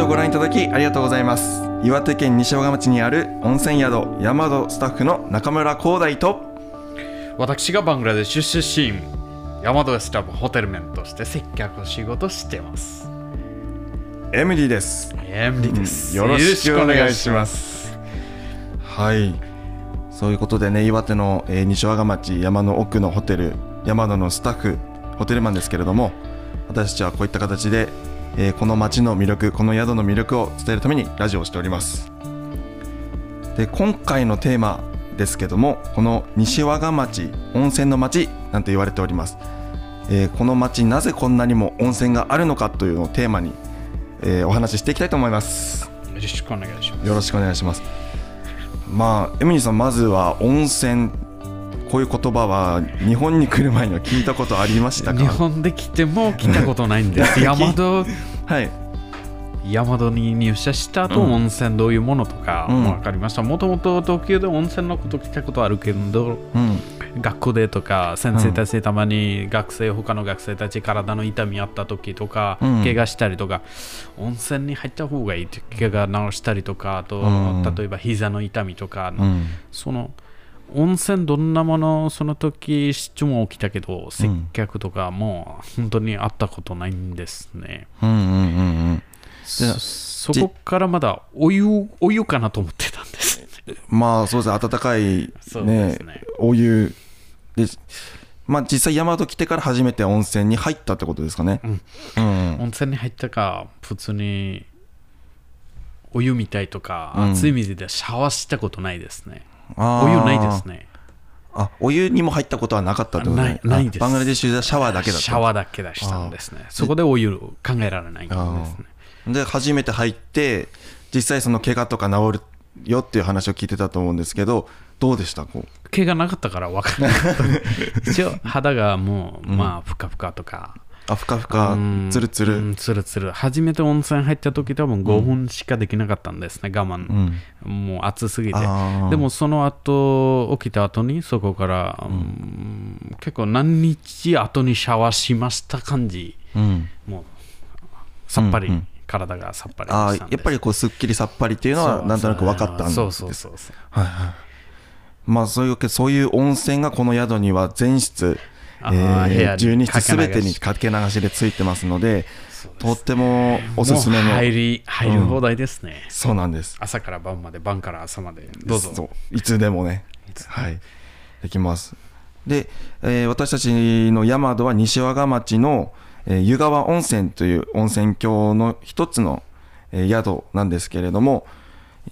ジオをご覧いただきありがとうございます。岩手県西小川町にある温泉宿山戸スタッフの中村光大と私がバングラデシュ出身ヤマドエスタブホテルメンとして接客仕事してます。エミリーです。エムリです、よろしくお願いします。はい。そういうことでね岩手の、えー西和賀町山の奥のホテル山野のスタッフホテルマンですけれども私たちはこういった形で、えーこの町の魅力この宿の魅力を伝えるためにラジオをしております。で今回のテーマですけどもこの西和賀町温泉の町なんて言われております、えーこの町なぜこんなにも温泉があるのかというのをテーマに、えーお話ししていきたいと思います。よろしくお願いします。よろしくお願いします。まあ、エミリーさん、まずは温泉、こういう言葉は日本に来る前には聞いたことありましたか？日本で来ても来たことないんです。ヤマドはい。ヤマドに入社した後、うん温泉どういうものとかうん。分かりました。もともと東京で温泉のこと聞いたことあるけどうん。学校でとか先生たちでたまに学生、他の学生たち体の痛みあった時とか、うん。怪我したりとか温泉に入った方がいいって怪我治したりとかあと、うん。例えば膝の痛みとか、うん。その温泉どんなものその時質問起きたけど接客とかもう本当にあったことないんですね、うん。うん。うん。そそこからまだお湯お湯かなと思ってたんです まあ、そうですね、温かい、ねすね、お湯です。まあ、実際、大和来てから初めて温泉に入ったってことですかね。うんうん。温泉に入ったか普通にお湯みたいとか、うん熱い水でシャワーしたことないですねお湯ないですね。あ、お湯にも入ったことはなかったってことね。ないないです。あバングラデシュではシャワーだけだった。シャワーだけ出したんですね。そこでお湯考えられないんですね。で初めて入って実際その怪我とか治るよっていう話を聞いてたと思うんですけどどうでした？こう。毛がなかったから分からなかった一応肌がもう、まあふかふかとかあふかふかうん。つるつる。うんつるつる。初めて温泉入った時多分5分しかできなかったんですね我慢、もう暑すぎて。でもその後起きた後にそこから、うん。結構何日後にシャワーしました感じ。うん。もうさっぱり、うんうん。体がさっぱりあしたんで。すーやっぱりこうすっきりさっぱりっていうのはなんとなく分かったんですそうそうそうそう。はいはい。まあそういうそういう温泉がこの宿には全室あー部屋に12室すべてにかかけ流しでついてますのでとってもおすすめの。入り入る放題ですね、そうなんです。朝から晩まで晩から朝まで。どうぞ。そう。いつでもね。はい。できます。で、えー私たちの山戸は西和賀町の、えー湯川温泉という温泉郷の一つの、えー宿なんですけれども、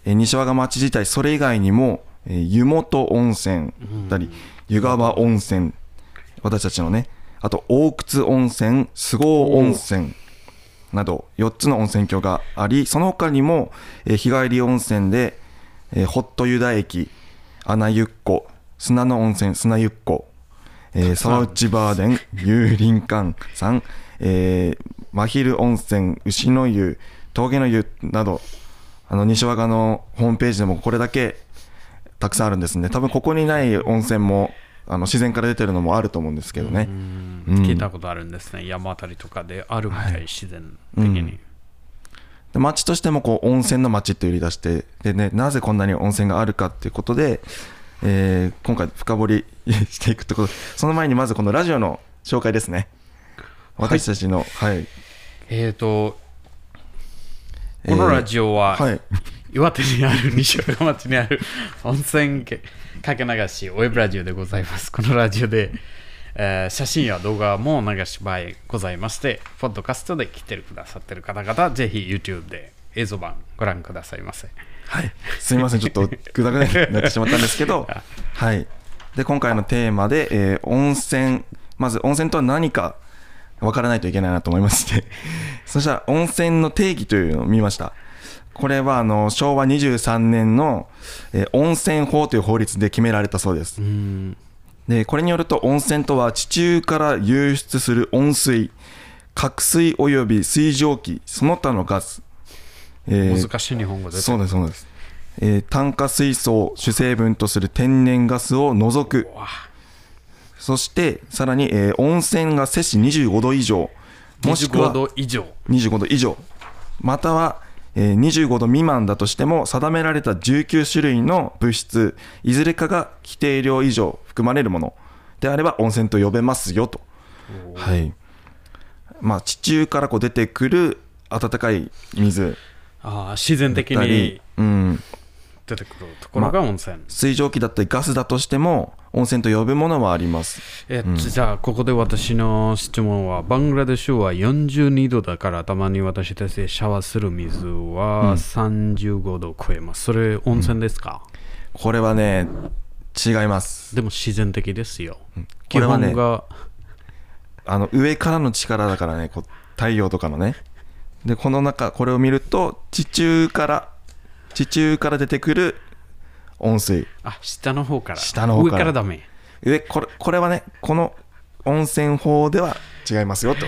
えー西和賀町自体それ以外にも、えー湯本温泉だったり、湯川温泉私たちのねあと大靴温泉菅生温泉など4つの温泉郷がありその他にも、えー日帰り温泉で、えーホット湯田駅穴湯っ湖砂の温泉砂湯っ湖、えー沢内バーデン有林館さん、えー真昼温泉牛の湯峠の湯などあの西和賀のホームページでもこれだけたくさんあるんですね。多分ここにない温泉もあの自然から出てるのもあると思うんですけどね、うん。うん。聞いたことあるんですね、山あたりとかであるみたい、自然的に、で町としてもこう温泉の町って売り出してで、ね、なぜこんなに温泉があるかっていうことで、えー今回深掘りしていくってことその前にまずこのラジオの紹介ですね。私たちのはい、えっ、とえーこのラジオは、はい。岩手にある西岡町にある温泉かけ流しウェブラジオでございます。このラジオで、えー写真や動画も流し場合ございましてポッドキャストで来てくださってる方々ぜひ YouTube で映像版ご覧くださいませ。はい、すみません。ちょっとぐだぐだになってしまったんですけど。はい。で今回のテーマで、えー温泉まず温泉とは何か分からないといけないなと思いまして。そしたら温泉の定義というのを見ましたこれはあの昭和23年の、えー温泉法という法律で決められたそうです。うん。でこれによると温泉とは地中から流出する温水角水および水蒸気その他のガス、えー難しい日本語で。そうですそうです、えー炭化水素を主成分とする天然ガスを除く。わ。そしてさらに、えー温泉が摂氏25度以上。もしく25は度以上。25度以上。または、えー25度未満だとしても定められた19種類の物質いずれかが規定量以上含まれるものであれば温泉と呼べますよと、はい。まあ、地中からこう出てくる温かい水ああ自然的にうん、出てくるところが温泉。水蒸気だったりガスだとしても温泉と呼ぶものはあります。えじゃあ、ここで私の質問は、バングラデシュは42度だから、たまに私たちでシャワーする水は35度超えます。それ、温泉ですか、これはね違います。でも自然的ですよ。こ基れはね本が、あの上からの力だからねこう太陽とかのね。でこの中これを見ると地中から地中から出てくる温水。あ、下の方から。下の方から。上からダメ。上これこれはねこの温泉法では違いますよと、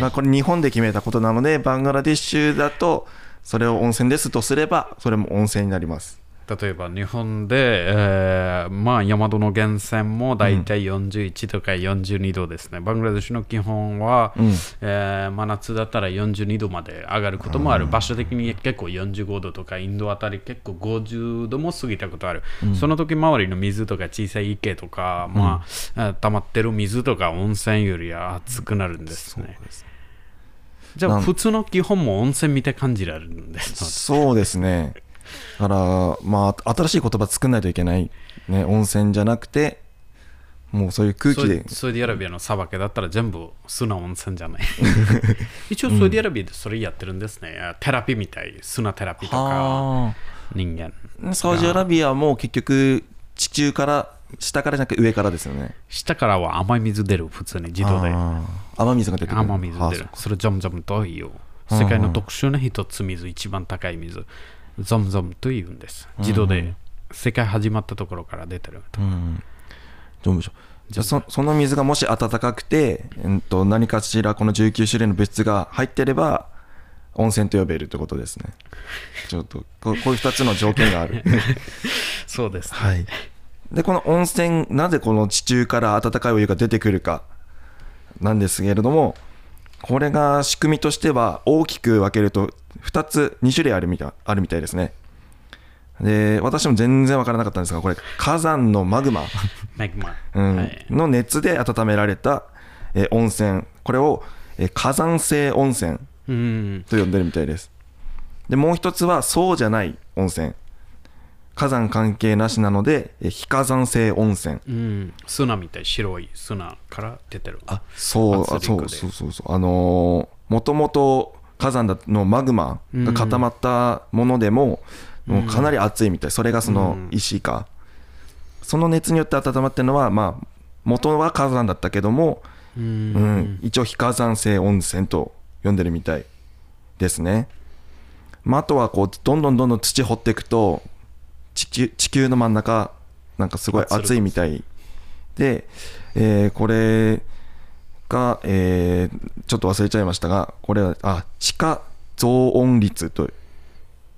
まあ、これ日本で決めたことなのでバングラディッシュだとそれを温泉ですとすればそれも温泉になります例えば日本で、えーまあ、山戸の源泉も大体41とか42度ですね。バングラデシュの基本は、うんえー真夏だったら42度まで上がることもある。場所的に結構45度とか、インドあたり結構50度も過ぎたことある。その時周りの水とか小さい池とか、まあ、えー溜まってる水とか温泉よりは熱くなるんですね。じゃあ普通の基本も温泉見て感じられるんですのそうですねだからまあ新しい言葉作んないといけないね温泉じゃなくてもうそういう空気で。サウサウジアラビアの砂漠だったら全部砂温泉じゃない。一応サウジアラビアでそれやってるんですね、テラピみたい。砂テラピとかは人間。あサウジアラビアも結局地中から下からじゃなくて上からですよね。下からは甘い水出る普通に自動で。雨水が出てくる。甘水はあ出るそれジョムジョムという。世界の特殊な一つ水一番高い水ゾムゾムというんです。自動で。世界始まったところから出てると。うん。どうでしょうじゃあそその水がもし温かくて、うん、と何かしらこの19種類の物質が入ってれば温泉と呼べるってことですね。ちょっとこうこういう2つの条件がある。そうです。はい。でこの温泉なぜこの地中から温かいお湯が出てくるかなんですけれどもこれが仕組みとしては大きく分けると2つ2種類あるみたいあるみたいですね。で私も全然分からなかったんですがこれ火山のマグマ。マグマ、うん。はい、の熱で温められた、えー温泉。これを、えー火山性温泉うん。と呼んでるみたいです。でもう一つはそうじゃない温泉火山関係なしなのでえー非火山性温泉。うん、砂みたい白い砂から出てる。あそうそうそうそうそう。あのーもともと火山だのマグマが固まったものでも,、もうかなり熱いみたい。それがその石か、その熱によって温まってるのはまあ元は火山だったけども、うん。うん、一応非火山性温泉と呼んでるみたいですね。まあ、あとはこうどんどんどんどん土掘っていくと地球地球の真ん中なんかすごい熱いみたい。で、えーこれが、えーちょっと忘れちゃいましたがこれはあ地下増温率と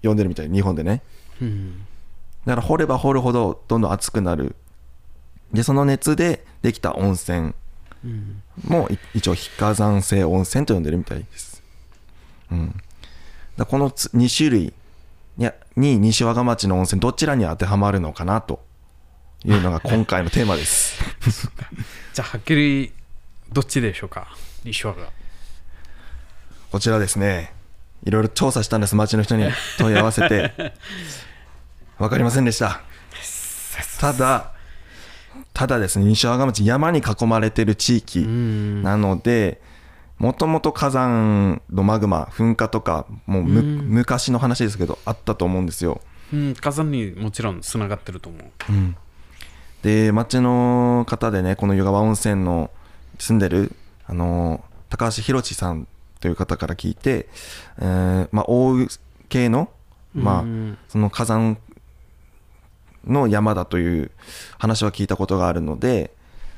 呼んでるみたい。日本でね。うん。だから掘れば掘るほどどんどん熱くなる。でその熱でできた温泉。うん。一応非火山性温泉と呼んでるみたいです。うん、だこの2種類にに西和賀町の温泉どちらに当てはまるのかなというのが今回のテーマです。じゃあはっきりどっちでしょうか？西和がこちらですね。いろいろ調査したんです。町の人に問い合わせて。分かりませんでした。ただただですね西和賀町山に囲まれてる地域うん。なのでもともと火山のマグマ噴火とかもうむ、昔の話ですけどあったと思うんですよ、うん。火山にもちろんつながってると思う。で町の方でねこの湯川温泉の住んでるあの高橋宏樹さんという方から聞いて、えーまあ、大系の、まあうんその火山の山だという話は聞いたことがあるので、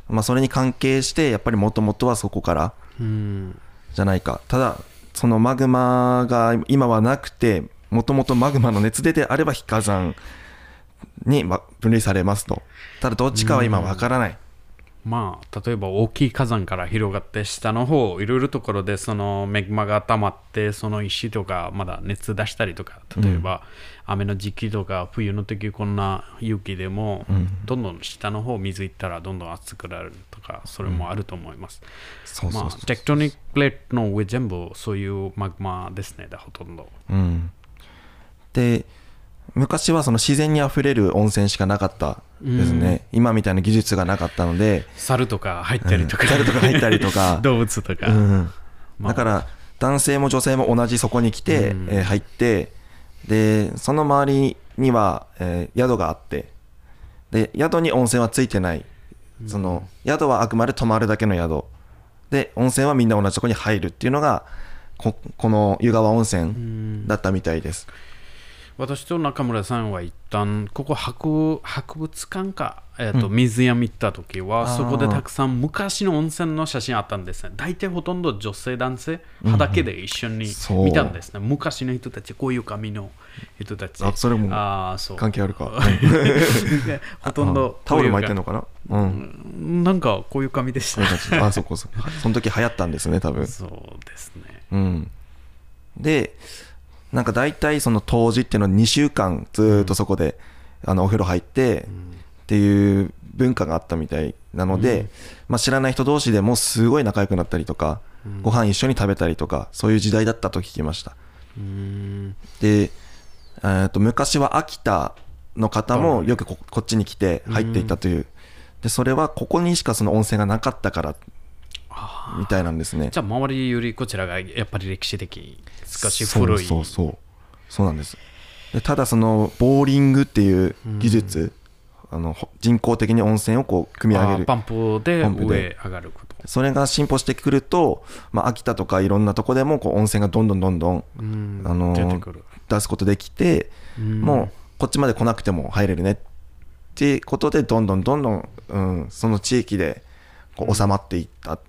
まあ、それに関係してやっぱりもともとはそこからうんじゃないか。ただそのマグマが今はなくてもともとマグマの熱でであれば非火山に分類されますと。ただどっちかは今わからない。まあ、例えば大きい火山から広がって下の方いろいろところでそのメグマが溜まってその石とかまだ熱出したりとか例えば、雨の時期とか冬の時こんな雪でも、どんどん下の方水いったらどんどん熱くなるとかそれもあると思います、そうそうそうまあ、テクトニックプレートの上全部そういうマグマですねほとんど。うん、で昔はその自然にあふれる温泉しかなかったですね、今みたいな技術がなかったので。猿とか入ったりとか、猿とか入ったりとか。動物とか、うん。まあ。だから男性も女性も同じそこに来て、うん。えー入ってでその周りには、えー宿があってで宿に温泉はついてない。その宿はあくまで泊まるだけの宿。で温泉はみんな同じとこに入るっていうのがここの湯川温泉だったみたいです、私と中村さんは一旦ここ博博物館か、えーと水屋見た時はそこでたくさん昔の温泉の写真あったんですね。大体ほとんど女性男性畑で一緒に見たんですね、昔の人たちこういう髪の人たちあそれもあーそう。関係あるか。ほとんどタオル巻いてんののかな？うん。なんかこういう髪でした。あそこそこその時流行ったんですね多分。そうですね。うん、でなんか大体その当時っていうのは2週間ずーっとそこで、あのお風呂入ってっていう文化があったみたいなので、まあ、知らない人同士でもすごい仲良くなったりとか、ご飯一緒に食べたりとかそういう時代だったと聞きました。うん。で、えーと昔は秋田の方もよくここっちに来て入っていったという。でそれはここにしかその温泉がなかったからみたいなんですね。じゃあ周りよりこちらがやっぱり歴史的少し古い。そうそうそう。そうなんです。でただそのボーリングっていう技術、あのほ人工的に温泉をこう組み上げるパンプで上上がること。それが進歩してくると、まあ、秋田とかいろんなとこでもこう温泉がどんどんどんどん、うん。あの出すことできて、うん。もうこっちまで来なくても入れるねっていうことでどんどんどんどん、うん、その地域でこう収まっていった。っ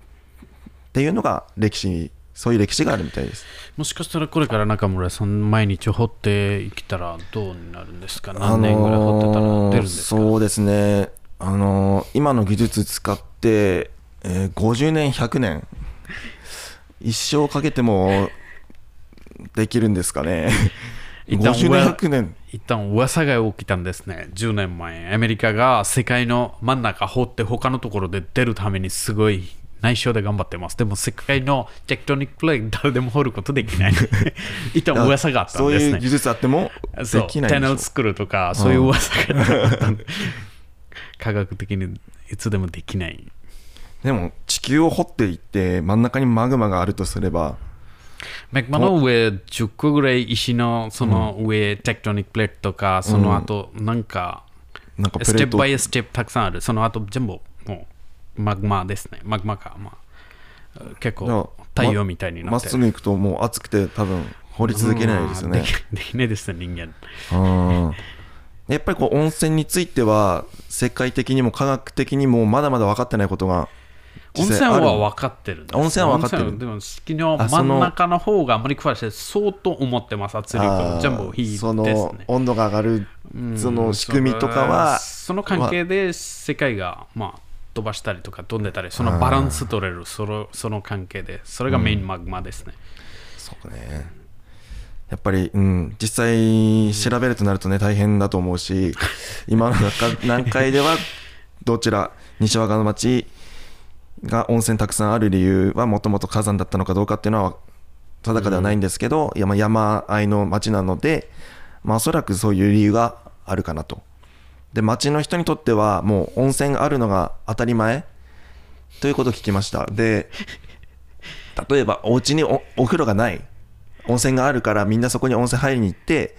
ていうのが歴史そういう歴史があるみたいです。もしかしたらこれから中村さん毎日掘っていったらどうなるんですか？何年ぐらい掘ってたら出るんですか、あのーそうですね、あのー今の技術使って、えー50年、100年、一生かけてもできるんですかね。一旦50年、100年。一旦噂が起きたんですね。10年前。アメリカが世界の真ん中掘って他のところで出るためにすごい内緒で頑張ってます。でも世界のテクトニックプレイ誰でも掘ることできない。一旦噂があったんですね。そういう技術あってもできないでしょル作るとかそういう噂があったんで科学的にいつでもできない。でも地球を掘っていって真ん中にマグマがあるとすればメグマの上10個ぐらい石のその上、テクトニックプレートとかその後なんかなんかプステップバイステップたくさんある。その後全部もうマグマですね。マグマか。まあ結構太陽みたいになまっってすぐ行くともう熱くて多分掘り続けないですよね。うんで。きないですね人間。うんやっぱりこう温泉については世界的にも科学的にもまだまだ分かってないことが温泉は分かってるんです温泉は分かってる。でも月の真ん中の方があまり詳しい相当思ってます圧力を。全部引いてですそねの温度が上がるうんその仕組みとかはその関係で世界が、まあ、飛ばしたりとか飛んでたりそのバランス取れるそのその関係でそれがメインマグマですね、そうね。やっぱり、うん、実際調べるとなるとね大変だと思うし 今の中段階ではどちら西和賀の町が温泉たくさんある理由はもともと火山だったのかどうかっていうのは定かではないんですけど、山山あいの町なので、まあ、おそらくそういう理由があるかなと。で町の人にとってはもう温泉があるのが当たり前ということを聞きました。で例えばお家におお風呂がない。温泉があるからみんなそこに温泉入りに行って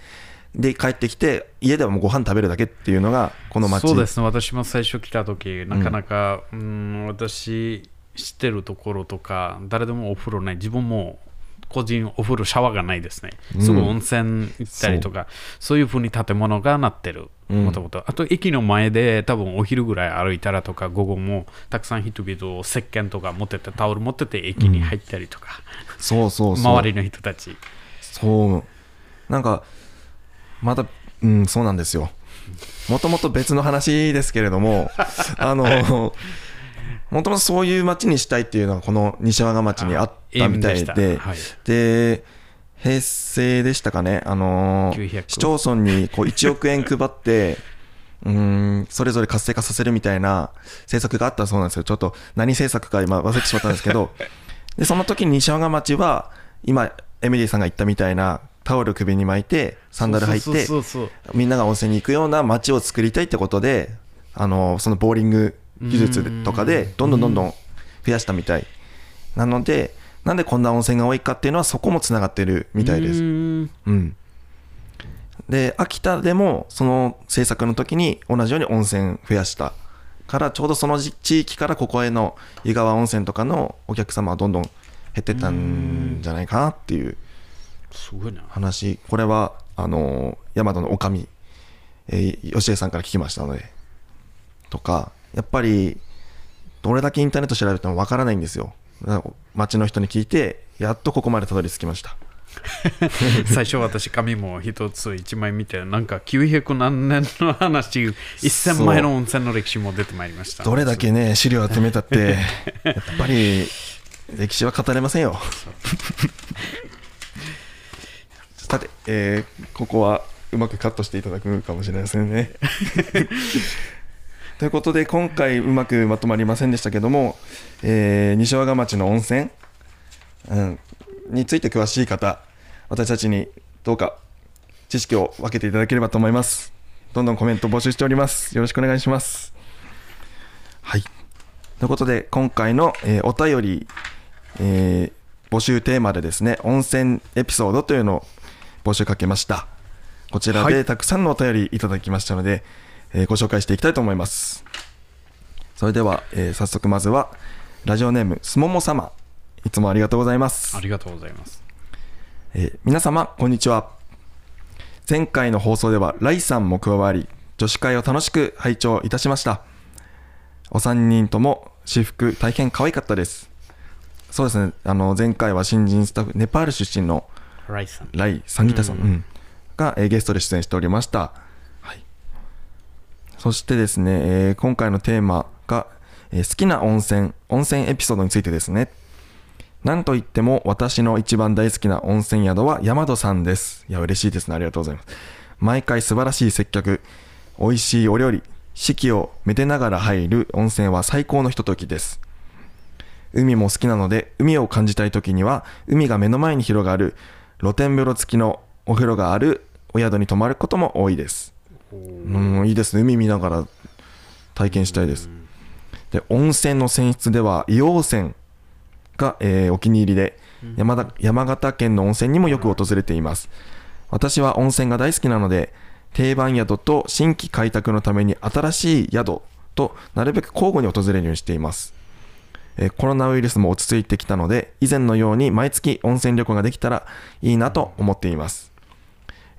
で帰ってきて家ではもうご飯食べるだけっていうのがこの町そうですね。私も最初来た時なかなか、うん、私知ってるところとか誰でもお風呂ない。自分も個人お風呂シャワーがないですね。すぐ温泉行ったりとか、そう。いうふうに建物がなってる。うんもともとあと駅の前で多分お昼ぐらい歩いたらとか午後もたくさん人々石鹸とか持っててタオル持ってて駅に入ったりとか、そうそうそう。周りの人たち。そう。なんかまたうんそうなんですよ。もともと別の話ですけれども あのもともとそういう町にしたいっていうのはこの西和賀町にあったみたいではい。で平成でしたかね、あのー900市町村にこう1億円配って うーんそれぞれ活性化させるみたいな政策があったそうなんですよ。ちょっと何政策か今忘れてしまったんですけど。でその時に西和賀町は今エミリーさんが言ったみたいなタオル首に巻いてサンダル履いてみんなが温泉に行くような街を作りたいってことで、あのそのボーリング技術とかでどんどんどんどん増やしたみたい。なので、なんでこんな温泉が多いかっていうのはそこもつながってるみたいです。うーんうん。で、秋田でもその制作の時に同じように温泉増やしたから、ちょうどその地域からここへの湯川温泉とかのお客様はどんどん減ってったんじゃないかなっていう。話、これは、あのー、大和の女将、えー吉江さんから聞きましたので、とか、やっぱり、どれだけインターネット調べてもわからないんですよ。だから街の人に聞いて、やっとここまでたどり着きました。最初私紙も一つ一枚見てなんか900何年の話1000枚の温泉の歴史も出てまいりましたどれだけね、資料を集めたって、やっぱり、歴史は語れませんよ。さて、えーここはうまくカットしていただくかもしれませんね。ということで、今回うまくまとまりませんでしたけども、えー西和賀町の温泉、うん、について詳しい方、私たちにどうか知識を分けていただければと思います。どんどんコメント募集しております。よろしくお願いします。はい。ということで、今回の、えーお便り、えー募集テーマでですね、温泉エピソードというのを募集かけました。こちらはいでたくさんのお便りいただきましたので、えーご紹介していきたいと思います。それでは、えー早速まずは、ラジオネーム、すもも様。いつもありがとうございます。あ。りがとうございます。えー皆様こんにちは。前回の放送ではライさんも加わり女子会を楽しく拝聴いたしました。お三人とも私服大変可愛かったです。そうですね。あの前回は新人スタッフネパール出身のライさん。ライ・サンギタさん、うん。うん。が、えーゲストで出演しておりました、はい、そしてですね、えー今回のテーマが、えー好きな温泉温泉エピソードについてですね。なんといっても私の一番大好きな温泉宿は山戸さんです。いや嬉しいですね。ありがとうございます。毎回素晴らしい接客美味しいお料理四季をめでながら入る温泉は最高のひとときです。海も好きなので海を感じたい時には海が目の前に広がる露天風呂付きのお風呂があるお宿に泊まることも多いです。うんいいですね。海見ながら体験したいです。で温泉の泉質では硫黄泉が、えーお気に入りで山田山形県の温泉にもよく訪れています。私は温泉が大好きなので定番宿と新規開拓のために新しい宿となるべく交互に訪れるようにしています。えーコロナウイルスも落ち着いてきたので以前のように毎月温泉旅行ができたらいいなと思っています、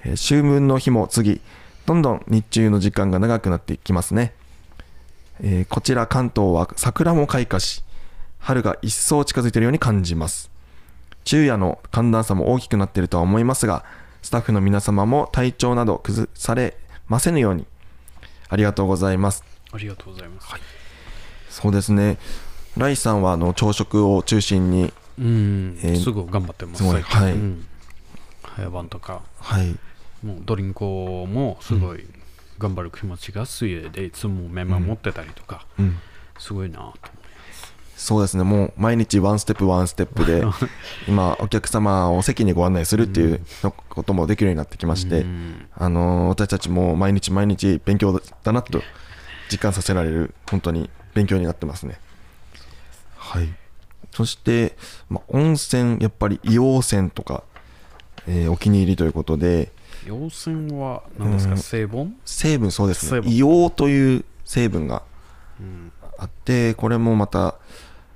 えー秋分の日も次どんどん日中の時間が長くなっていきますね、えーこちら関東は桜も開花し春が一層近づいているように感じます。昼夜の寒暖差も大きくなっているとは思いますがスタッフの皆様も体調など崩されませぬようにありがとうございます。ありがとうございます、そうですね。ライさんはあの朝食を中心にうん、えーすごい頑張ってます。すはい。うん。早番とか。はいもうドリンクもすごい頑張る気持ちが水泳でいつもメモ持ってたりとか、うん。すごいなと思いそうですね。もう毎日ワンステップワンステップで 今お客様を席にご案内するっていうのこともできるようになってきまして、うん。あのー私たちも毎日毎日勉強だなと実感させられる本当に勉強になってますね。はい。そして、まあ、温泉やっぱり硫黄泉とか、えーお気に入りということで陽泉は何ですか、うん。成分？成分そうですね。硫黄という成分がうんあってこれもまた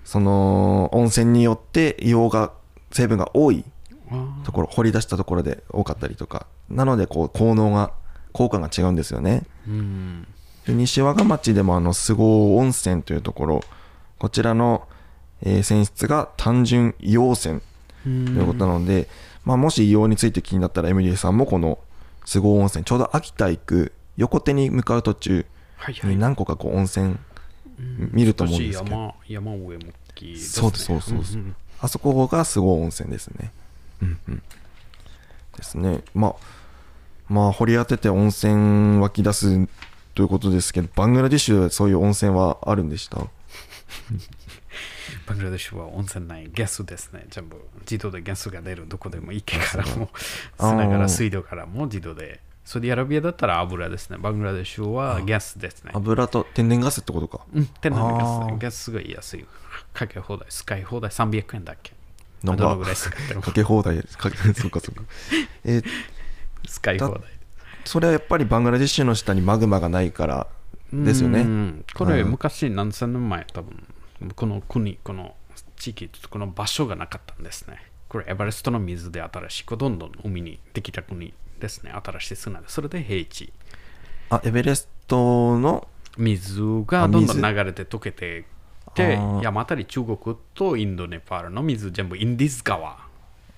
その温泉によって硫黄が成分が多いあところ掘り出したところで多かったりとか。なのでこう効能が効果が違うんですよね。ーうん。で西和賀町でもあの菅生温泉というところこちらの、えー泉質が単純硫黄泉ということなので、まあ、もし硫黄について気になったらエミリーさんもこの菅生温泉ちょうど秋田行く横手に向かう途中はいはいに何個かこう温泉見ると思うんですけど、山山上向きね。そうですそうそうそうんんあそこがすごい温泉ですね。うんうん。ですね。まあ、まあ、掘り当てて温泉湧き出すということですけど、バングラディッシュでそういう温泉はあるんでした？バングラデシュは温泉ない、ゲスですね。全部自動でゲスが出る、どこでも池からも、砂から水道からも自動で。サウジアラビアだったら油ですね。バングラデシュはゲスですね。油と天然ガスってことか。うん、天然ガス。ガスが安い。かけ放題、使い放題300円だっけ。なんかどのぐらい使ってもかけ放題、かけそうかそうか。えー使い放題。それはやっぱりバングラデシュの下にマグマがないからですよね。これ、昔何千年前、多分この国、この地域、この場所がなかったんですね。これ、エバレストの水で新しくどんどん海にできた国ですね。新しい砂で。それで平地。あ、エベレストの、水がどんどん流れて溶けててあー山あたり中国とインドネパールの水全部インディス川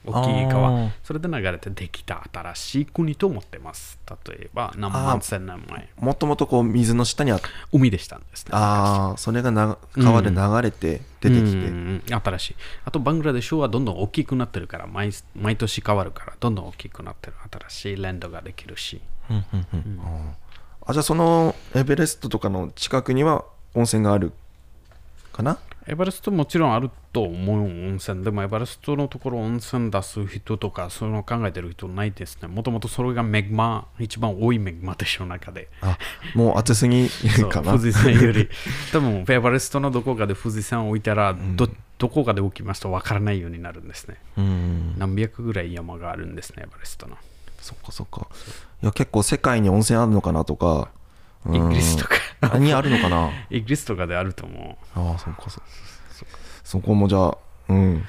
大きい川。それで流れてできた新しい国と思ってます。例えば何万千年前。もともとこう水の下にあった。海でしたんですね。ああ、それがな川で流れて出てきて。うん。新しい。あとバングラデシュはどんどん大きくなってるから毎毎年変わるからどんどん大きくなってる。新しいランドができるし。うんうんうん。あじゃあそのエベレストとかの近くには温泉があるかな？エバレストもちろんあると思う温泉でもエバレストのところ温泉出す人とかそういうのを考えてる人ないですね。もともとそれがメグマ一番多いメグマでしょ中で。あもう暑すぎかな。富士山より。多分エバレストのどこかで富士山を置いたらど,、どこかで置きますと分からないようになるんですね。うん。何百ぐらい山があるんですねエバレストの。そっかそっか。いや結構世界に温泉あるのかなとか。イギリスとかかにあるのかな？イギリスとかであると思ああそっかそそそこもじゃあうん。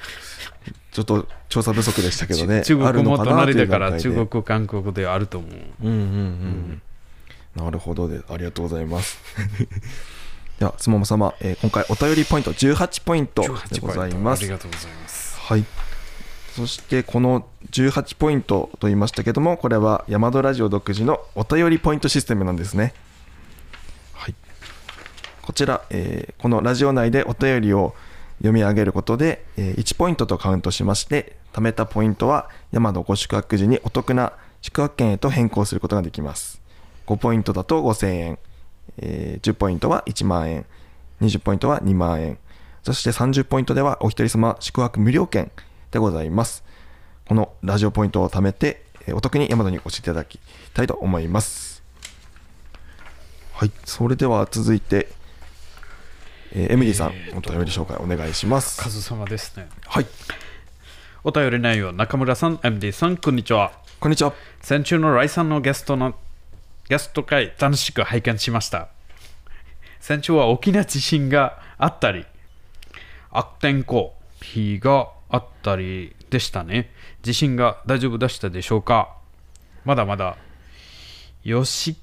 ちょっと調査不足でしたう、けどね。中ある国も隣だから中国韓国であると思う。うんうんうん、なるほどでありがとうございます。ではすもも様、えー今回お便りポイント18ポイントでございます。ありがとうございます。はい。そしてこの18ポイントと言いましたけども、これはヤマドラジオ独自のお便りポイントシステムなんですね。こちら、えーこのラジオ内でお便りを読み上げることで、えー1ポイントとカウントしまして、貯めたポイントはヤマドご宿泊時にお得な宿泊券へと変更することができます。5ポイントだと5000円、えー10ポイントは1万円、20ポイントは2万円、そして30ポイントではお一人様宿泊無料券でございます。このラジオポイントを貯めて、お得にヤマトにお越しいただきたいと思います。はい、それでは続いて、えーエミリーさん、えーお便り紹介お願いします。カズ様ですね。はい、お便り内容中村さん MD さんこんにちは。こんにちは。先週のライさんのゲストのゲスト会楽しく拝見しました。先週は大きな地震があったり悪天候日があったりでしたね。地震が大丈夫でしたでしょうか？まだまだ余震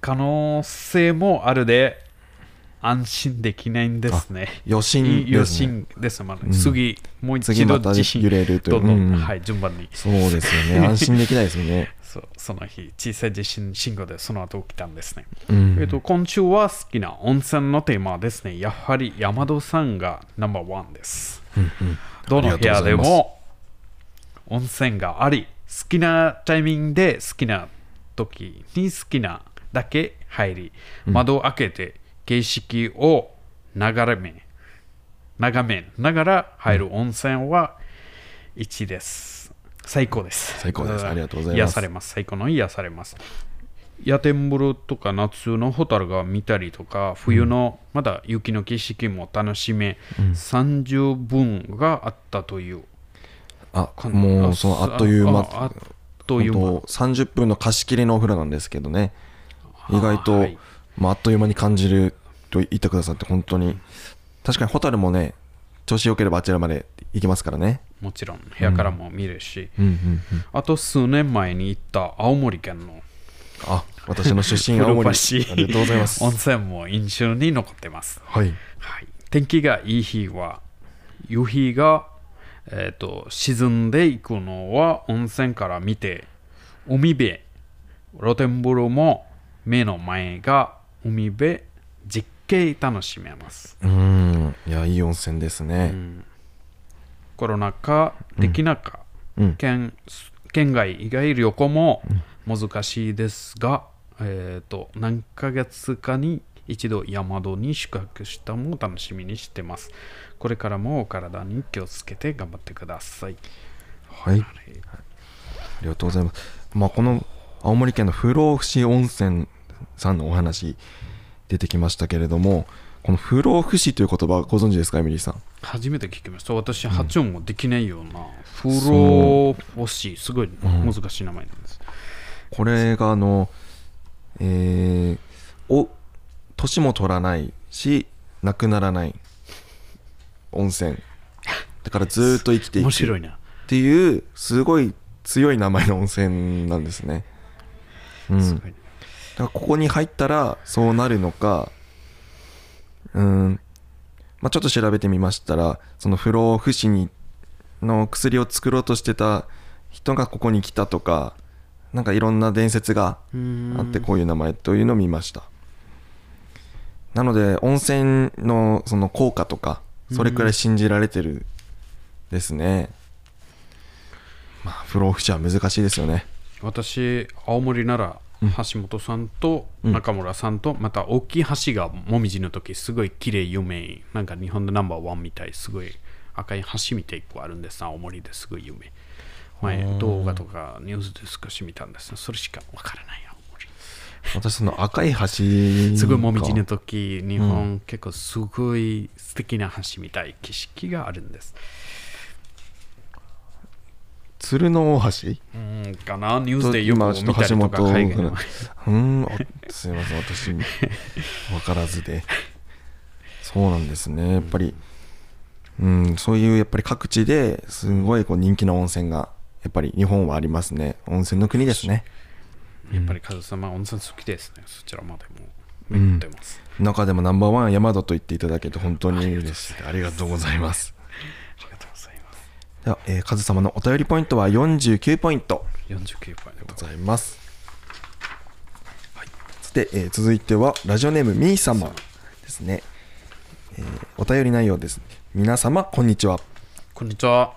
可能性もあるで安心できないんですね。余震余ですね。震ですまだ、ん。次もう一度地震揺れると。いうどんどん、うんうん。はい順番に。そうですよね。安心できないですよね。そうその日小さい地震信号でその後起きたんですね、うん。えっと今週は好きな温泉のテーマはですね。やはり山戸さんがナンバーワンです。どの部屋でも温泉があり好きなタイミングで好きな時に好きなだけ入り窓を開けて景色を眺め眺めながら入る温泉は1です。最高です。最高です。ありがとうございます。癒されます。最高の癒されます。野天風呂とか夏のホタルが見たりとか冬のまだ雪の景色も楽しめ、30分があったという。あ、もうそのあっという間。ああっという間。本当30分の貸し切りのお風呂なんですけどね。意外と、はいまあ、あっという間に感じると言ってくださって本当に。確かにホタルもね調子良ければあちらまで行けますからね。もちろん部屋からも見れるし、うん。うんうんあと数年前に行った青森県のあ私の出身 青森ありがとうございます。温泉も印象に残ってます、はい。はい、天気がいい日は夕日が、えー、と沈んでいくのは温泉から見て海辺露天風呂も目の前が海辺じっ景楽しめます。うん。いやいい温泉ですね。コロナ禍できなか、うん。県県外以外旅行も難しいですが、えー、と何ヶ月かに一度山戸に宿泊したも楽しみにしてます。これからもお体に気をつけて頑張ってください。はい。ありがとうございます。まあこの青森県の不老不死温泉さんのお話出てきましたけれどもこの不老不死という言葉ご存知ですかエミリーさん？初めて聞きました。私、発音もできないような、フローフォシすごい難しい名前なんです。これがあのえーお年も取らないし亡くならない温泉だからずーっと生きていく面白いな。っていうすごい強い名前の温泉なんですね、うん、だすごいからここに入ったらそうなるのかうん、まあ、ちょっと調べてみましたらその不老不死にの薬を作ろうとしてた人がここに来たとかなんかいろんな伝説があってこういう名前というのを見ました。なので温泉のその効果とかそれくらい信じられてるですね。まあ不老不死は難しいですよね。私、青森なら、橋本さんと中村さんと、また大きい橋がもみじの時すごい綺麗有名。なんか日本でナンバーワンみたい。すごい赤い橋みたい一個あるんです青森です。ごい有名。前動画とかニュースで少し見たんですそれしかわからない青森私その赤い橋すごいもみじのか時日本、結構すごい素敵な橋みたい景色があるんです鶴の大橋？うんかな？ニュースでと見たりとか海外の。うんあすいません。私分からずで。そうなんですね。やっぱりうんそういうやっぱり各地ですごいこう人気の温泉がやっぱり日本はありますね。温泉の国ですね。やっぱりカズ様温泉好きですね。そちらまでも。巡ってます、中でもナンバーワンは山戸と言っていただけて本当に嬉しい。ありがとうございますでは、えー、カズ様のお便りポイントは49ポイント。49ポイント。ございます。はい。さて、えー、続いては、ラジオネームみー様ですね。えー、お便り内容です。皆様、こんにちは。こんにちは。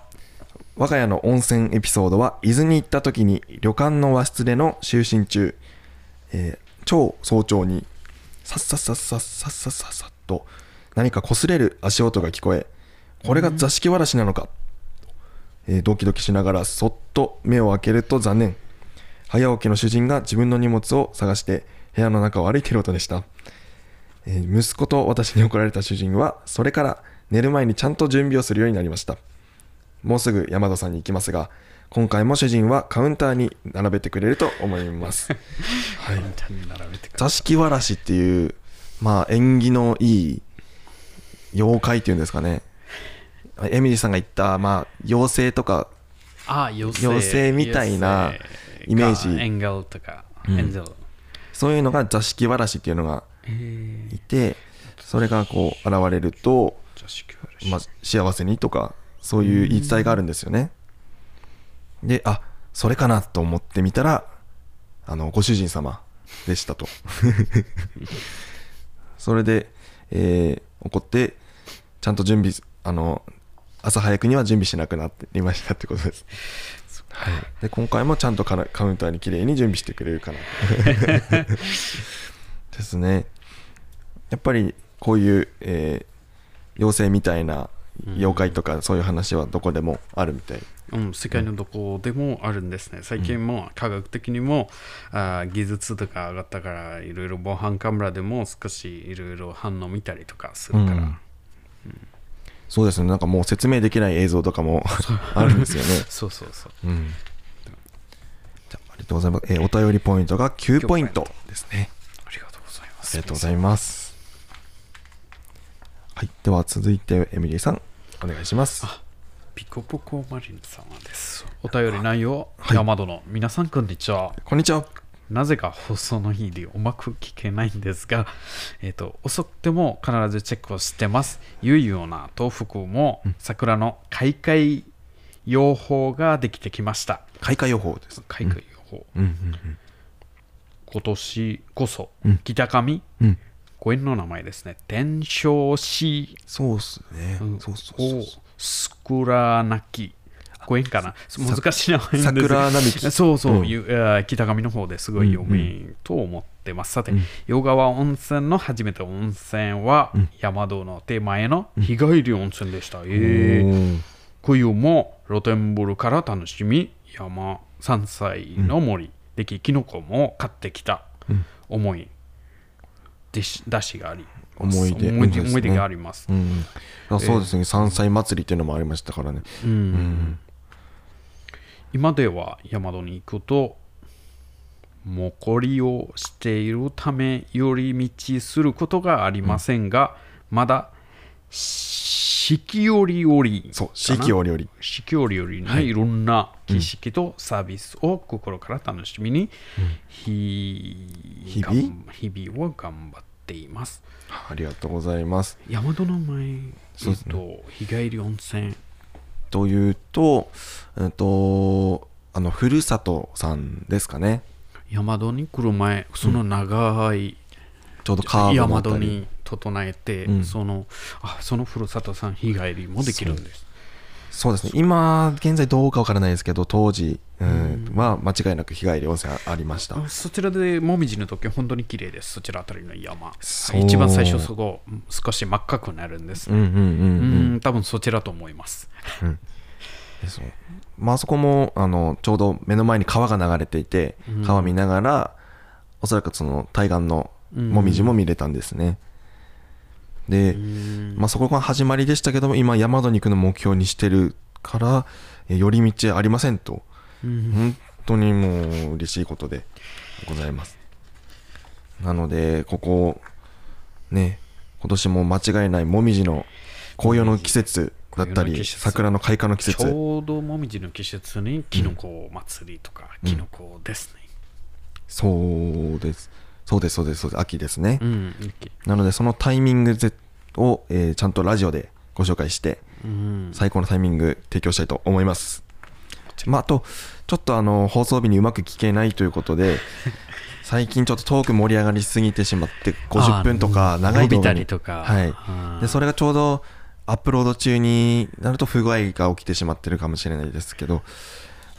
我が家の温泉エピソードは、伊豆に行った時に旅館の和室での就寝中、えー、超早朝に、さっさっさっさっさっさっさっと、何か擦れる足音が聞こえ、これが座敷わらしなのか。うんえードキドキしながらそっと目を開けると残念早起きの主人が自分の荷物を探して部屋の中を歩いている音でした、えー息子と私に怒られた主人はそれから寝る前にちゃんと準備をするようになりましたもうすぐ山田さんに行きますが、今回も主人はカウンターに並べてくれると思います。はい。座敷わらしっていう、まあ縁起のいい妖怪っていうんですかね。エミリーさんが言った、まあ妖精とか、あ妖精。妖精みたいなイメージ。エンゲルとか、うん。そういうのが座敷わらしっていうのがえいて、それがこう現れると、まあ、幸せにとかそういう言い伝えがあるんですよね。であそれかなと思ってみたらあのご主人様でしたと。それで、えー怒ってちゃんと準備あの朝早くには準備しなくなっていましたってことです、はい、で今回もちゃんとカラカウンターに綺麗に準備してくれるかな。ですね。やっぱりこういう、えー妖精みたいな妖怪とかそういう話はどこでもあるみたい、うん、世界のどこでもあるんですね。最近も科学的にも、あー技術とか上がったから、いろいろ防犯カメラでも少しいろいろ反応見たりとかするから、うんそうですね。なんかもう説明できない映像とかもあるんですよね、そうそうそう。うん、じゃあありがとうございます、えーお便りポイントが9ポイントですね。ありがとうございまあす。りがとうございます。はい。では続いてエミリーさんお願いします。ピコポコマリン様です。お便り内容、はい。山戸の皆さん、こんにちは。こんにちはなぜか放送の日でうまく聞けないんですが、えっと遅くても必ずチェックをしてます。いうような東北も桜の開会予報ができてきました。開花予報です。開花予報。うん。うん。今年こそうん。北上、うん。の名前ですね。天正市。そうっすね。うん。そうそうそうおスクラナキ公園かな。難しい名前です桜並木。そうそう、うん。ゆあー北上の方ですごい有名と思ってます。さて、うん洋川温泉の初めて温泉は、うん。山道の手前の日帰り温泉でした。えーおー冬も露天風呂から楽しみ山山菜の森、でききのこも買ってきた。うん。思いでし出汁があり思い出思い出思い出があります、うん、あそうですね、山菜祭りっていうのもありましたからね。うんうん今では山戸に行くともこりをしているため寄り道することがありませんが、まだ四季折々そう、四季折々。四季折々のい。ろんな景色とサービスを心から楽しみに、ひ日々日々？を頑張っています。ありがとうございます。山戸の前、そうえっと、日帰り温泉、というと、えっと、あの、ふるさとさんですかね。山戸に来る前、その長いちょうどカーブの山戸に整えて、うんそのあそのふるさとさん日帰りもできるんです。そうですね。今、現在どうかわからないですけど、当時、うんは間違いなく日帰り温泉ありました。あそちらでもみじの時は本当に綺麗です。そちらあたりの山。一番最初そこ少し真っ赤くなるんですね。うんうんうんうん。うん、多分そちらと思います。うまあそこもあのちょうど目の前に川が流れていてうん川見ながら、おそらくその対岸のもみじも見れたんですね、で、うんまあ、そこが始まりでしたけども今山戸に行くのを目標にしてるからえ寄り道ありませんと。うん。本当にもう嬉しいことでございます。なのでここね今年も間違いないもみじの紅葉の季節だったり桜の開花の季ち節ょうどもみじの季節にキノコ祭りとか、うん。キノコですね。そうです。そうです、そうです、そうです。秋ですね。うん。なので、そのタイミングぜを、えーちゃんとラジオでご紹介して、うん最高のタイミング提供したいと思います。まあ、あと、ちょっとあの、放送日にうまく聞けないということで、最近ちょっとトーク盛り上がりすぎてしまって、50分とか長い動画にとかはい。で、それがちょうどアップロード中になると不具合が起きてしまってるかもしれないですけど、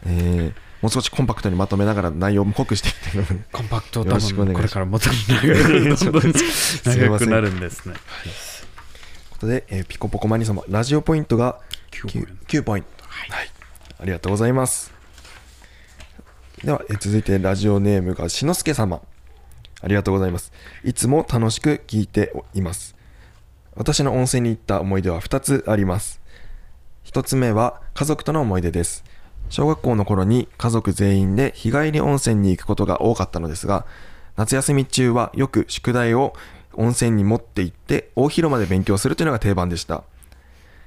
えーもう少しコンパクトにまとめながら内容も濃くしていってコンパクト多よろしくお願いします分これからもっと長くなるんですね。ということで、えーピコポコマニ様、ラジオポイントが9 9, ポイン9ポイント。はい。ありがとうございます。では、えー続いてラジオネームがしのすけ様。ありがとうございます。いつも楽しく聞いています。私の温泉に行った思い出は2つあります。1つ目は家族との思い出です。小学校の頃に家族全員で日帰り温泉に行くことが多かったのですが、夏休み中はよく宿題を温泉に持って行って大広間で勉強するというのが定番でした。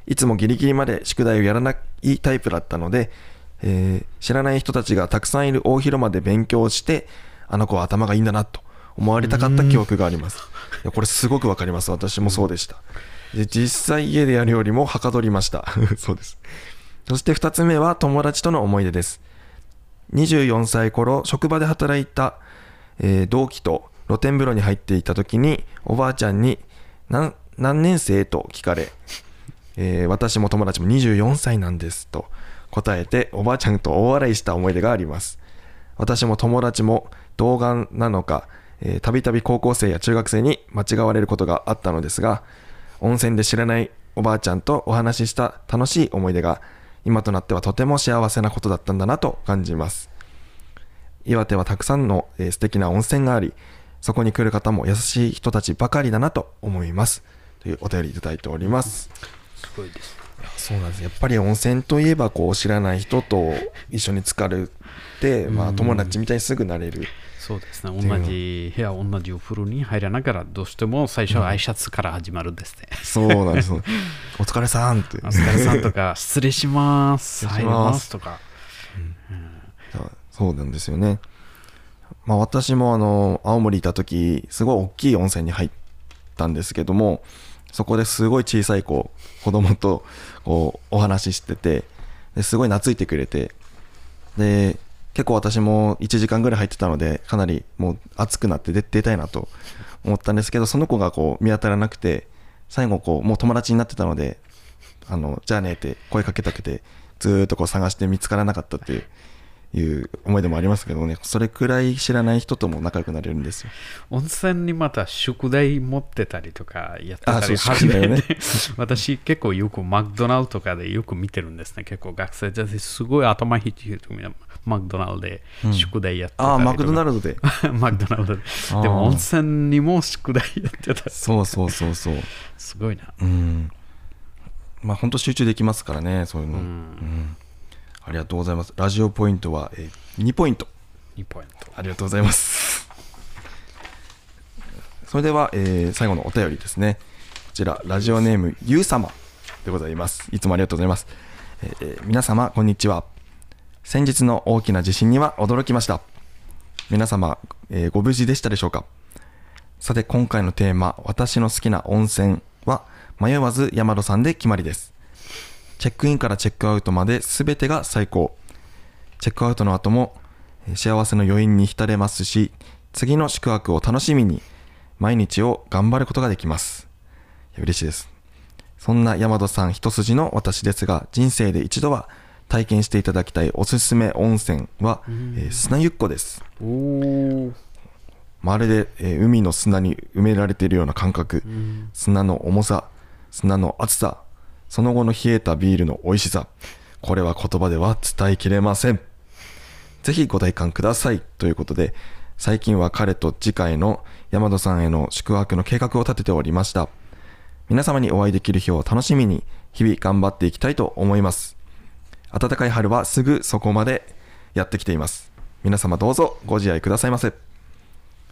いつもギリギリまで宿題をやらないタイプだったので、えー知らない人たちがたくさんいる大広間で勉強して、あの子は頭がいいんだなと思われたかった記憶があります。いやこれすごくわかります。私もそうでした。で実際家でやるよりもはかどりました。そうです。そして2つ目は友達との思い出です。24歳頃、職場で働いた、えー同期と露天風呂に入っていた時に、おばあちゃんに何何年生と聞かれ、えー私も友達も24歳なんですと答えて、おばあちゃんと大笑いした思い出があります。私も友達も童顔なのか、たびたび高校生や中学生に間違われることがあったのですが、温泉で知らないおばあちゃんとお話しした楽しい思い出が、今となってはとても幸せなことだったんだなと感じます。岩手はたくさんの、えー素敵な温泉があり、そこに来る方も優しい人たちばかりだなと思います。というお便りいただいております。すごいです。そうなんです。やっぱり温泉といえば、こう、知らない人と一緒に浸かるって、まあ、うん友達みたいにすぐなれる。そうですね。同じ部屋、同じお風呂に入らながら、どうしても最初は挨拶から始まるんですね。そうなんです。お疲れさんって。お疲れさんとか、失礼します、入りしますとか。そうなんですよね。まあ私もあの、青森いた時、すごい大きい温泉に入ったんですけども、そこですごい小さい子、子供とこうお話ししてて、ですごい懐いてくれて、で、結構私も1時間ぐらい入ってたので、かなりもう熱くなって出出たいなと思ったんですけどその子がこう見当たらなくて最後こうもう友達になってたのであのじゃあねって声かけたくてずっとこう探して見つからなかったっていういう思い出もありますけどね。それくらい知らない人とも仲良くなれるんですよ。温泉にまた宿題持ってたりとかやってたりめて、ね 私結構よくマクドナルドとかでよく見てるんですね。結構学生たちすごい頭ひいてるマクドナルドで宿題やってたりとか、ああマクドナルドで。マクドナルドで。でも温泉にも宿題やってた。そうそうそうそう。すごいな。うん。まあ本当集中できますからねそういうの、ううんんありがとうございますラジオポイントは、えー2ポイント2ポイントありがとうございます。それでは、えー最後のお便りですね。こちら、ラジオネーム、ゆうさまでございます。いつもありがとうございます。えーえー皆様、こんにちは。先日の大きな地震には驚きました。皆様、えーご無事でしたでしょうか？さて、今回のテーマ、私の好きな温泉は、迷わず山戸さんで決まりです。チェックインからチェックアウトまで全てが最高。チェックアウトの後もえー幸せの余韻に浸れますし、次の宿泊を楽しみに毎日を頑張ることができます。嬉しいです。そんな山戸さん一筋の私ですが、人生で一度は体験していただきたいおすすめ温泉は、えー砂ゆっこです。まるで、えー海の砂に埋められているような感覚、砂の重さ、砂の熱さ、その後の冷えたビールの美味しさ、これは言葉では伝えきれません。ぜひご体感ください。ということで、最近は彼と次回の山戸さんへの宿泊の計画を立てておりました。皆様にお会いできる日を楽しみに、日々頑張っていきたいと思います。暖かい春はすぐそこまでやってきています。皆様どうぞご自愛くださいませ。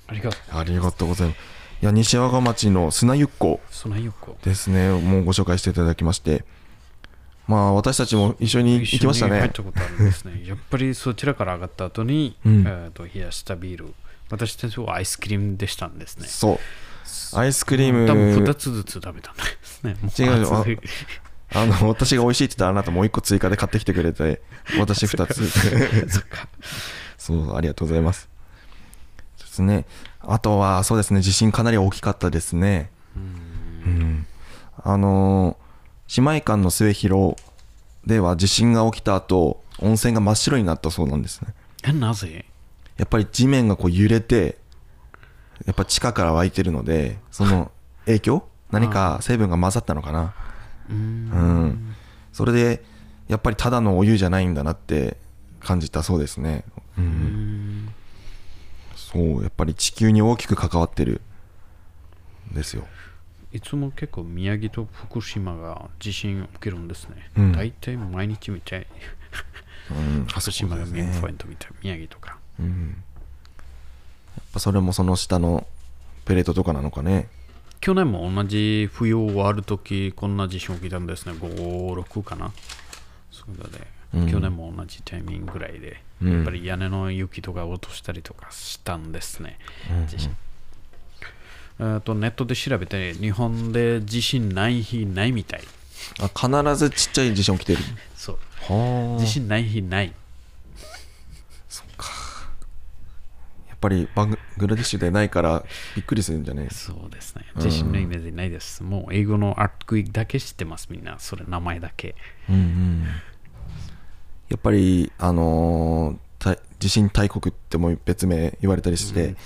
ありがとうありがとうございます。いや、西和賀町の砂ゆっこですね、もうご紹介していただきまして、まあ、私たちも一緒に行きましたねっ。たことあるんですね。やっぱりそちらから上がった後に、うんえーと冷やしたビール。私たちはアイスクリームでしたんですね。そう。アイスクリーム、多分2つずつ食べたんですね。も 違うよ あの、私が美味しいって言ったらあなたもう一個追加で買ってきてくれて、私二つ。そう、ありがとうございます。ですね。あとは、そうですね、地震かなり大きかったですね。うん。あのー姉妹館の末広では地震が起きた後、温泉が真っ白になったそうなんですね。え、なぜ？やっぱり地面がこう揺れて、やっぱ地下から湧いてるので、その 影響？何か成分が混ざったのかな？うーんうん。それで、やっぱりただのお湯じゃないんだなって感じたそうですね。う。うんんそう、やっぱり地球に大きく関わってるんですよ。いつも結構宮城と福島が地震起きるんですね。うん大体毎日みたい。うん。福島がメインねポイントみたい。宮城とか。うん。やっぱそれもその下のプレートとかなのかね。去年も同じ冬終わるとき、こんな地震起きたんですね。5、6かな。それで、うん去年も同じタイミングぐらいで、うんやっぱり屋根の雪とか落としたりとかしたんですね。地震えーとネットで調べて、日本で地震ない日ないみたい。あ必ずちっちゃい地震起きてる。そう。は地震ない日ない。やっぱりバングラディッシュでないからびっくりするんじゃないそうですね。うん地震のイメージないです。もう英語のアートクイックだけ知ってます、みんな。それ名前だけ。うんうんやっぱり、あのーた地震大国ってもう別名言われたりして、うん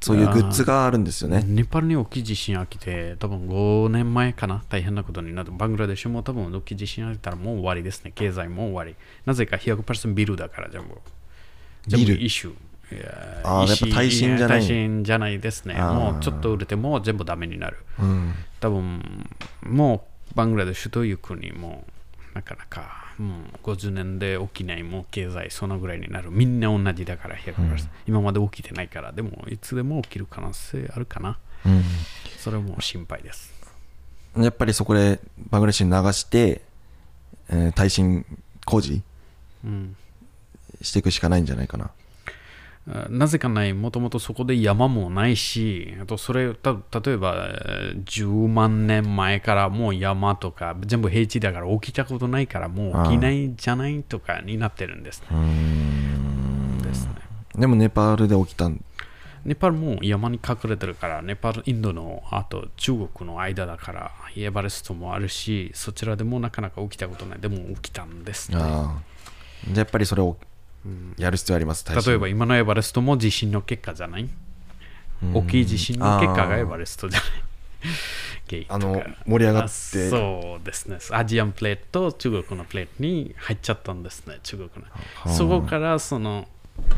そういうグッズがあるんですよね。ネパールに大きい地震が来て、多分5年前かな、大変なことになって、バングラデシュも多分大きい地震が来たらもう終わりですね、経済も終わり。なぜか100%ビルだから、全部。全部ビル？イシュ。いやあーやっぱ耐震じゃない耐震じゃないですね。もうちょっと売れても全部ダメになる。うん多分もうバングラデシュという国もなかなかもう50年で起きないもう経済そのぐらいになる。みんな同じだから100%、今まで起きてないからでもいつでも起きる可能性あるかな。それも心配です。うんやっぱりそこでバングラデシュに流して、えー耐震工事うん。していくしかないんじゃないかな。あなぜかない、もともとそこで山もないし、あとそれ、た例えばえー10万年前からもう山とか全部平地だから起きたことないからもう起きないじゃないとかになってるんですね。ですねでもネパールで起きたん？ネパールも山に隠れてるから、ネパール、インドの、あと中国の間だから、エバレストもあるし、そちらでもなかなか起きたことない。でも起きたんです、ね。ああじゃあやっぱりそれをやる必要あります、例えば今のエバレストも地震の結果じゃない？大きい地震の結果がエバレストじゃない？あの盛り上がって。あそうですね。アジアンプレートと中国のプレートに入っちゃったんですね中国の。そこからその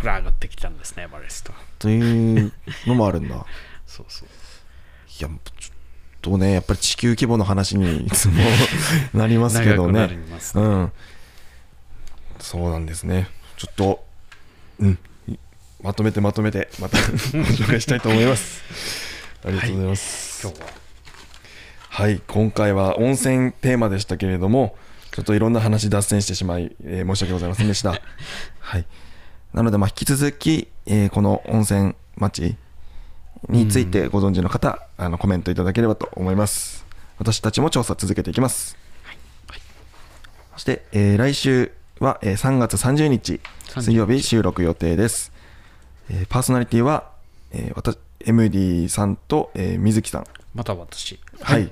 上がってきたんですねエバレストというのもあるんだ。そうそう。いやちょっとねやっぱり地球規模の話にいつもなりますけどね。ね。うん。そうなんですねちょっとうん。まとめてまとめてまた ご紹介したいと思います。ありがとうございます、今日は。はい、今回は温泉テーマでしたけれども、ちょっといろんな話脱線してしまい、えー申し訳ございませんでした。はい。なので、まあ、引き続き、えーこの温泉町についてご存知の方、あのコメントいただければと思います。私たちも調査続けていきます。そして、えー来週は、えー3月30日30水曜日収録予定です。えーパーソナリティは、えー私 MD さんと、えー水木さん。また私。はい。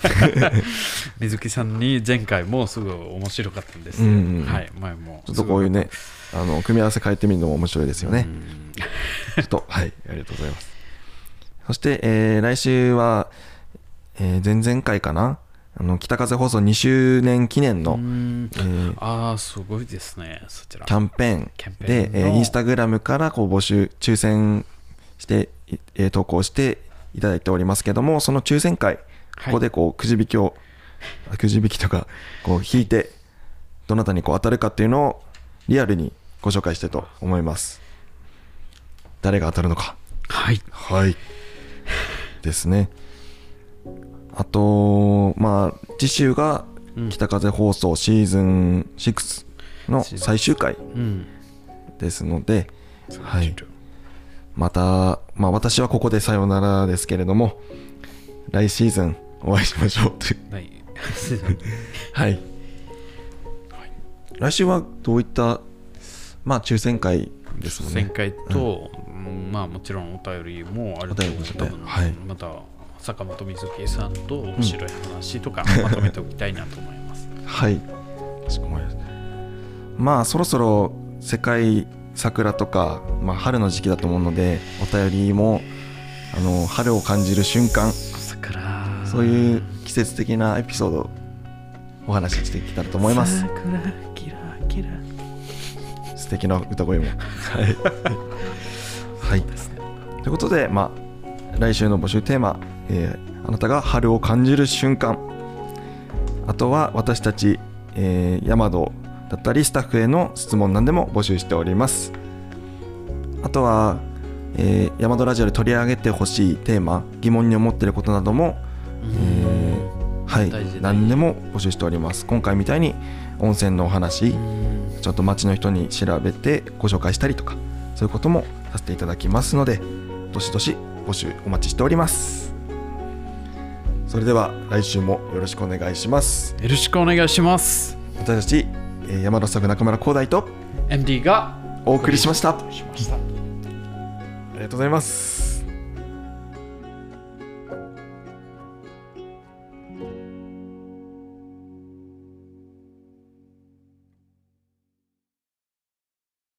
水木さんに前回もすごい面白かったんです、うんうん。はい。前も。ちょっとこういうね、あの組み合わせ変えてみるのも面白いですよね。うん。ちょっと、はい、ありがとうございます。そして、えー来週は、えー前々回かな、あの北風放送2周年記念の、うんえーああすごいですねそちらキャンペーンで、えーインスタグラムからこう募集、抽選して、いえー投稿していただいておりますけども、その抽選会、ここでこうくじ引きを、あくじ引きとか、こう引いて、どなたにこう当たるかっていうのをリアルにご紹介したいと思います。誰が当たるのか。はいはい。ですね。あと、まあ、次週がうん北風放送シーズン6の最終回うんですので、はい。また、まあ私はここでさよならですけれども、来シーズンお会いしましょうという。はいはい。来週はどういった、まあ抽選会ですもん前ね。回と、うんまあもちろんお便りもあると思うお便りも多分はいまた坂本水木さんと面白い話とかまとめておきたいなと思います、はい。かしこまりました。まあ、そろそろ世界桜とか、まあ、春の時期だと思うので、お便りも、あの、春を感じる瞬間、桜そういう季節的なエピソードをお話ししていけたらと思います。桜キラキラ素敵な歌声も。はい。はい。ということで、まあ、来週の募集テーマ、えーあなたが春を感じる瞬間。あとは私たち、えー、ヤマドだったりスタッフへの質問なんでも募集しております。あとは、えー、ヤマドラジオで取り上げてほしいテーマ、疑問に思っていることなども、えーはい何でも募集しております。今回みたいに温泉のお話、ちょっと町の人に調べてご紹介したりとかそういうこともさせていただきますのでどしどし募集お待ちしております。それでは来週もよろしくお願いします。よろしくお願いします。私たち、えー山田スタッフ中村光大と MD がお送りしました。ありがとうございます